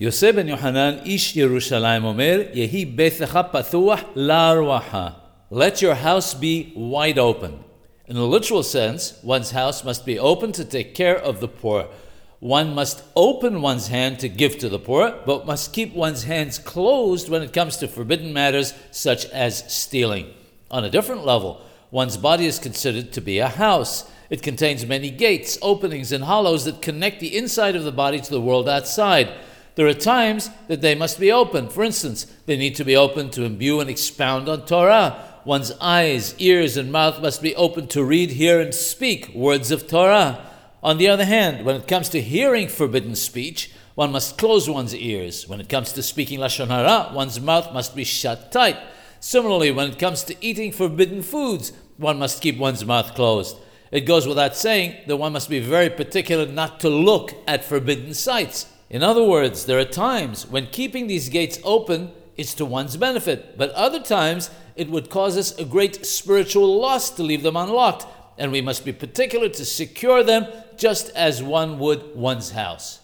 יוסף בן יוחנן, איש ירושלים, אומר, יהי ביתך פתוח לרווחה. Let your house be wide open. In a literal sense, one's house must be open to take care of the poor. One must open one's hand to give to the poor, but must keep one's hands closed when it comes to forbidden matters such as stealing. On a different level, one's body is considered to be a house. It contains many gates, openings, and hollows that connect the inside of the body to the world outside. There are times that they must be open. For instance, they need to be open to imbue and expound on Torah. One's eyes, ears, and mouth must be open to read, hear, and speak words of Torah. On the other hand, when it comes to hearing forbidden speech, one must close one's ears. When it comes to speaking Lashon Hara, one's mouth must be shut tight. Similarly, when it comes to eating forbidden foods, one must keep one's mouth closed. It goes without saying that one must be very particular not to look at forbidden sights. In other words, there are times when keeping these gates open is to one's benefit, but other times it would cause us a great spiritual loss to leave them unlocked, and we must be particular to secure them just as one would one's house.